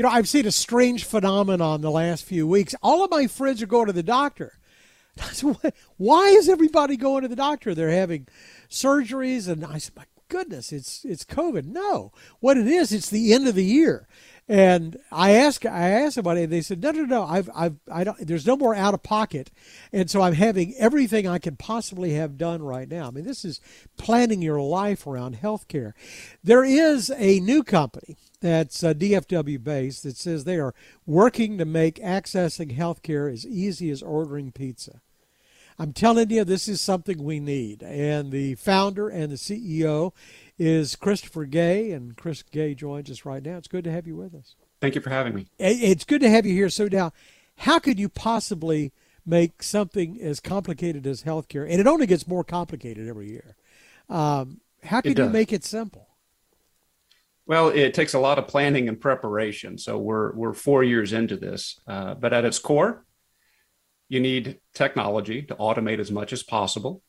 you know, I've seen a strange phenomenon the last few weeks. All of my friends are going to the doctor. Why is everybody going to the doctor? They're having surgeries, and I said, my goodness, it's it's COVID. No, what it is, it's the end of the year, and I asked I asked somebody, and they said, no, no, no, I've I've I don't. There's no more out of pocket, and so I'm having everything I can possibly have done right now. I mean, this is planning your life around healthcare. There is a new company that's uh, DFW based that says they are working to make accessing healthcare as easy as ordering pizza. I'm telling you, this is something we need. And the founder and the CEO is Christopher Gay, and Chris Gay joins us right now. It's good to have you with us. Thank you for having me. It's good to have you here. So now, how could you possibly make something as complicated as healthcare, and it only gets more complicated every year? Um, how could you make it simple? Well, it takes a lot of planning and preparation. So we're we're four years into this, uh, but at its core, you need technology to automate as much as possible.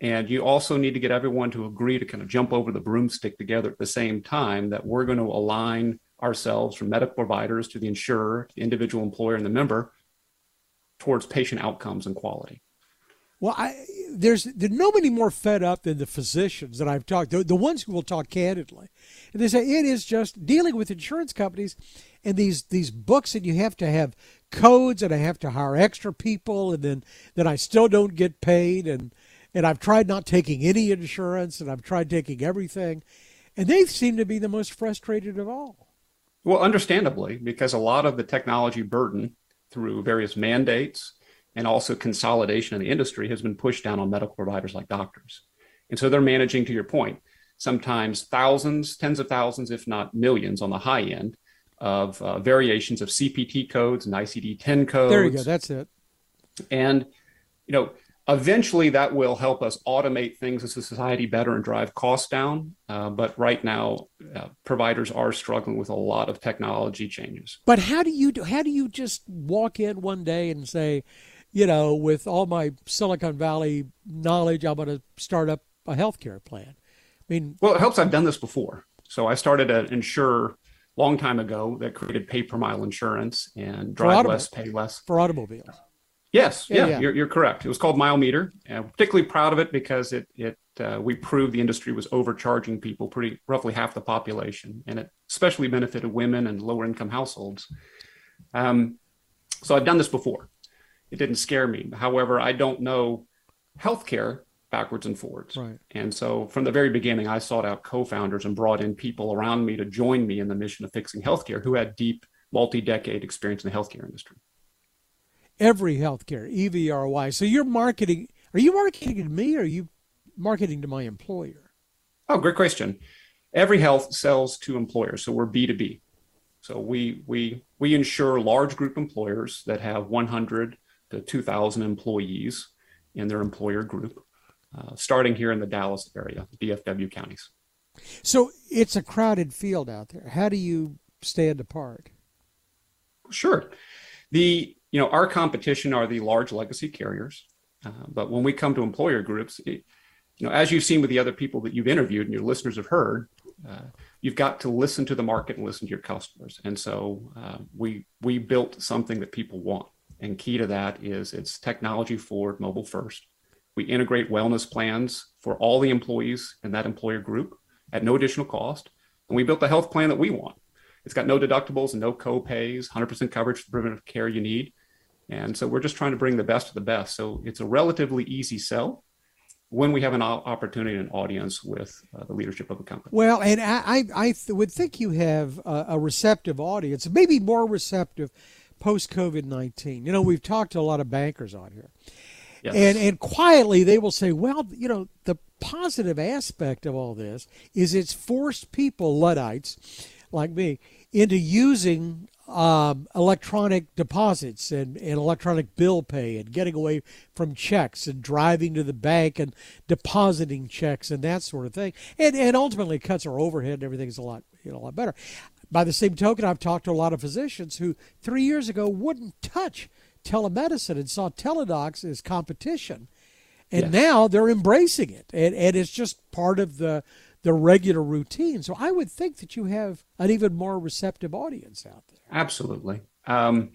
And you also need to get everyone to agree to kind of jump over the broomstick together at the same time that we're going to align ourselves from medical providers to the insurer, the individual employer, and the member towards patient outcomes and quality. Well, I, there's there's nobody more fed up than the physicians that I've talked the, the ones who will talk candidly, and they say it is just dealing with insurance companies and these these books, and you have to have codes, and I have to hire extra people, and then then I still don't get paid, and and I've tried not taking any insurance, and I've tried taking everything, and they seem to be the most frustrated of all. Well, understandably, because a lot of the technology burden through various mandates and also consolidation in the industry has been pushed down on medical providers like doctors. And so they're managing, to your point, sometimes thousands, tens of thousands, if not millions on the high end of uh, variations of CPT codes and ICD 10 codes. There you go. That's it. And, you know, eventually that will help us automate things as a society better and drive costs down. Uh, but right now, uh, providers are struggling with a lot of technology changes. But how do you do, how do you just walk in one day and say, you know, with all my Silicon Valley knowledge, I'm going to start up a healthcare plan. I mean, well, it helps. I've done this before. So I started an insurer long time ago that created pay per mile insurance and drive less, pay less for automobiles. Yes, yeah, yeah, yeah. You're, you're, correct. It was called MileMeter. I'm particularly proud of it because it it uh, we proved the industry was overcharging people, pretty roughly half the population, and it especially benefited women and lower income households. Um, so I've done this before. It didn't scare me. However, I don't know healthcare backwards and forwards. Right. And so from the very beginning, I sought out co-founders and brought in people around me to join me in the mission of fixing healthcare who had deep multi-decade experience in the healthcare industry. Every healthcare, EVRY. So you're marketing. Are you marketing to me or are you marketing to my employer? Oh, great question. EVRY Health sells to employers, so we're B2B. So we we we insure large group employers that have 100 to 2,000 employees in their employer group, uh, starting here in the Dallas area, DFW counties. So it's a crowded field out there. How do you stand apart? Sure. The you know our competition are the large legacy carriers, uh, but when we come to employer groups, it, you know as you've seen with the other people that you've interviewed and your listeners have heard, uh, you've got to listen to the market and listen to your customers. And so uh, we we built something that people want. And key to that is it's technology forward, mobile first. We integrate wellness plans for all the employees in that employer group at no additional cost. And we built the health plan that we want. It's got no deductibles and no co-pays, 100% coverage for the preventive care you need. And so we're just trying to bring the best of the best. So it's a relatively easy sell when we have an opportunity and audience with uh, the leadership of a company. Well, and I, I th- would think you have a, a receptive audience, maybe more receptive post COVID 19. You know, we've talked to a lot of bankers on here. Yes. And, and quietly they will say, well, you know, the positive aspect of all this is it's forced people, Luddites like me, into using um, electronic deposits and, and electronic bill pay and getting away from checks and driving to the bank and depositing checks and that sort of thing. And, and ultimately cuts our overhead and everything's a lot, you know, a lot better. By the same token, I've talked to a lot of physicians who three years ago wouldn't touch telemedicine and saw teledocs as competition. And yes. now they're embracing it. And, and it's just part of the, the regular routine. So I would think that you have an even more receptive audience out there. Absolutely. Um,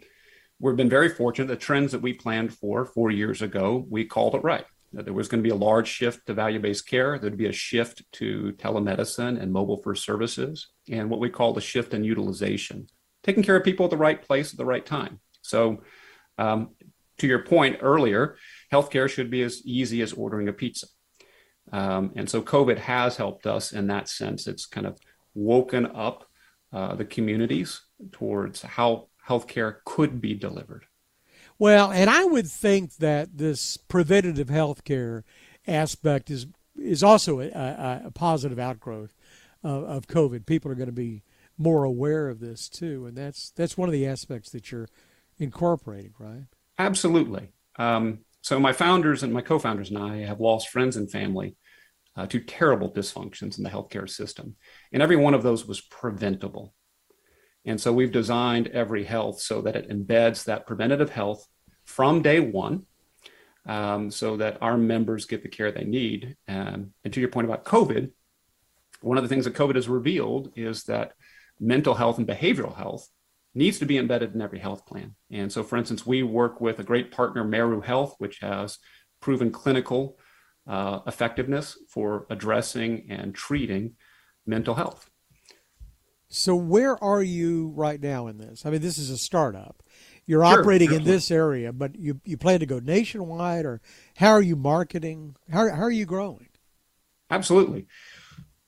we've been very fortunate. The trends that we planned for four years ago, we called it right. That there was going to be a large shift to value based care. There'd be a shift to telemedicine and mobile first services, and what we call the shift in utilization, taking care of people at the right place at the right time. So, um, to your point earlier, healthcare should be as easy as ordering a pizza. Um, and so, COVID has helped us in that sense. It's kind of woken up uh, the communities towards how healthcare could be delivered. Well, and I would think that this preventative health care aspect is is also a, a, a positive outgrowth of, of, COVID. People are going to be more aware of this too, and that's that's one of the aspects that you're incorporating, right? Absolutely. Um, so my founders and my co-founders and I have lost friends and family uh, to terrible dysfunctions in the healthcare system, and every one of those was preventable. And so we've designed EVRY Health so that it embeds that preventative health from day one um, so that our members get the care they need. And to your point about COVID, one of the things that COVID has revealed is that mental health and behavioral health needs to be embedded in every health plan. And so, for instance, we work with a great partner, Meru Health, which has proven clinical uh, effectiveness for addressing and treating mental health. So where are you right now in this? I mean, this is a startup. You're sure, operating in this area, but you you plan to go nationwide, or how are you marketing? How how are you growing? Absolutely,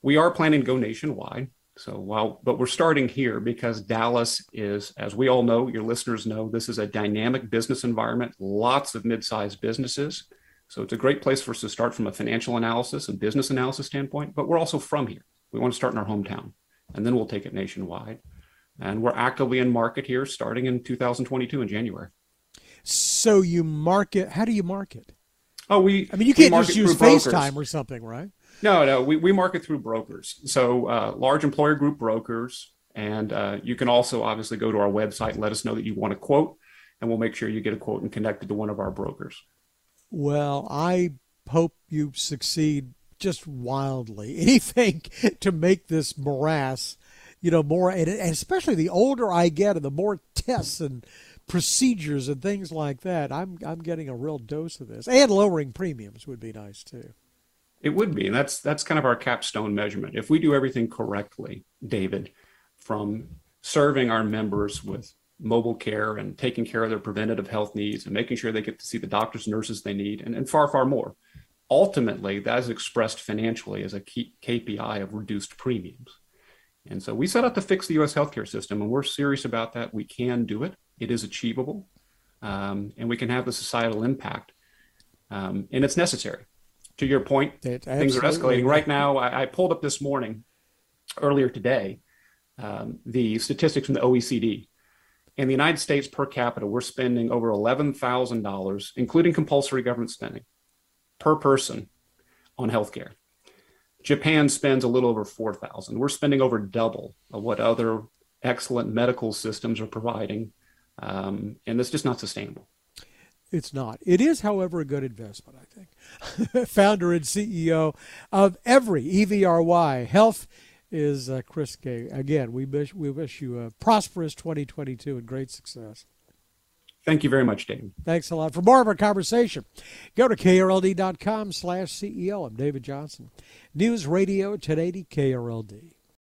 we are planning to go nationwide. So while, but we're starting here because Dallas is, as we all know, your listeners know, this is a dynamic business environment. Lots of mid-sized businesses. So it's a great place for us to start from a financial analysis and business analysis standpoint. But we're also from here. We want to start in our hometown and then we'll take it nationwide. And we're actively in market here starting in 2022 in January. So you market, how do you market? Oh, we. I mean, you can't just use FaceTime or something, right? No, no, we, we market through brokers. So uh, large employer group brokers. And uh, you can also obviously go to our website and let us know that you want a quote, and we'll make sure you get a quote and connected to one of our brokers. Well, I hope you succeed just wildly. Anything to make this morass, you know, more, and, especially the older I get and the more tests and procedures and things like that, I'm I'm getting a real dose of this. And lowering premiums would be nice too. It would be, and that's that's kind of our capstone measurement. If we do everything correctly, David, from serving our members with mobile care and taking care of their preventative health needs and making sure they get to see the doctors nurses they need and, and far far more ultimately that is expressed financially as a key KPI of reduced premiums. And so we set out to fix the US healthcare system, and we're serious about that. We can do it, it is achievable, um, and we can have the societal impact. Um, and it's necessary. To your point, it things are escalating. Right now, I, I, pulled up this morning, earlier today, um, the statistics from the OECD. In the United States per capita, we're spending over $11,000, including compulsory government spending, per person on healthcare. Japan spends a little over 4,000. We're spending over double of what other excellent medical systems are providing. Um, and that's just not sustainable. It's not. It is, however, a good investment, I think. Founder and CEO of every EVRY Health is uh, Chris Gay. Again, we wish, we wish you a prosperous 2022 and great success. Thank you very much, David. Thanks a lot. For more of our conversation, go to krld.com slash CEO. I'm David Johnson. News Radio 1080 KRLD.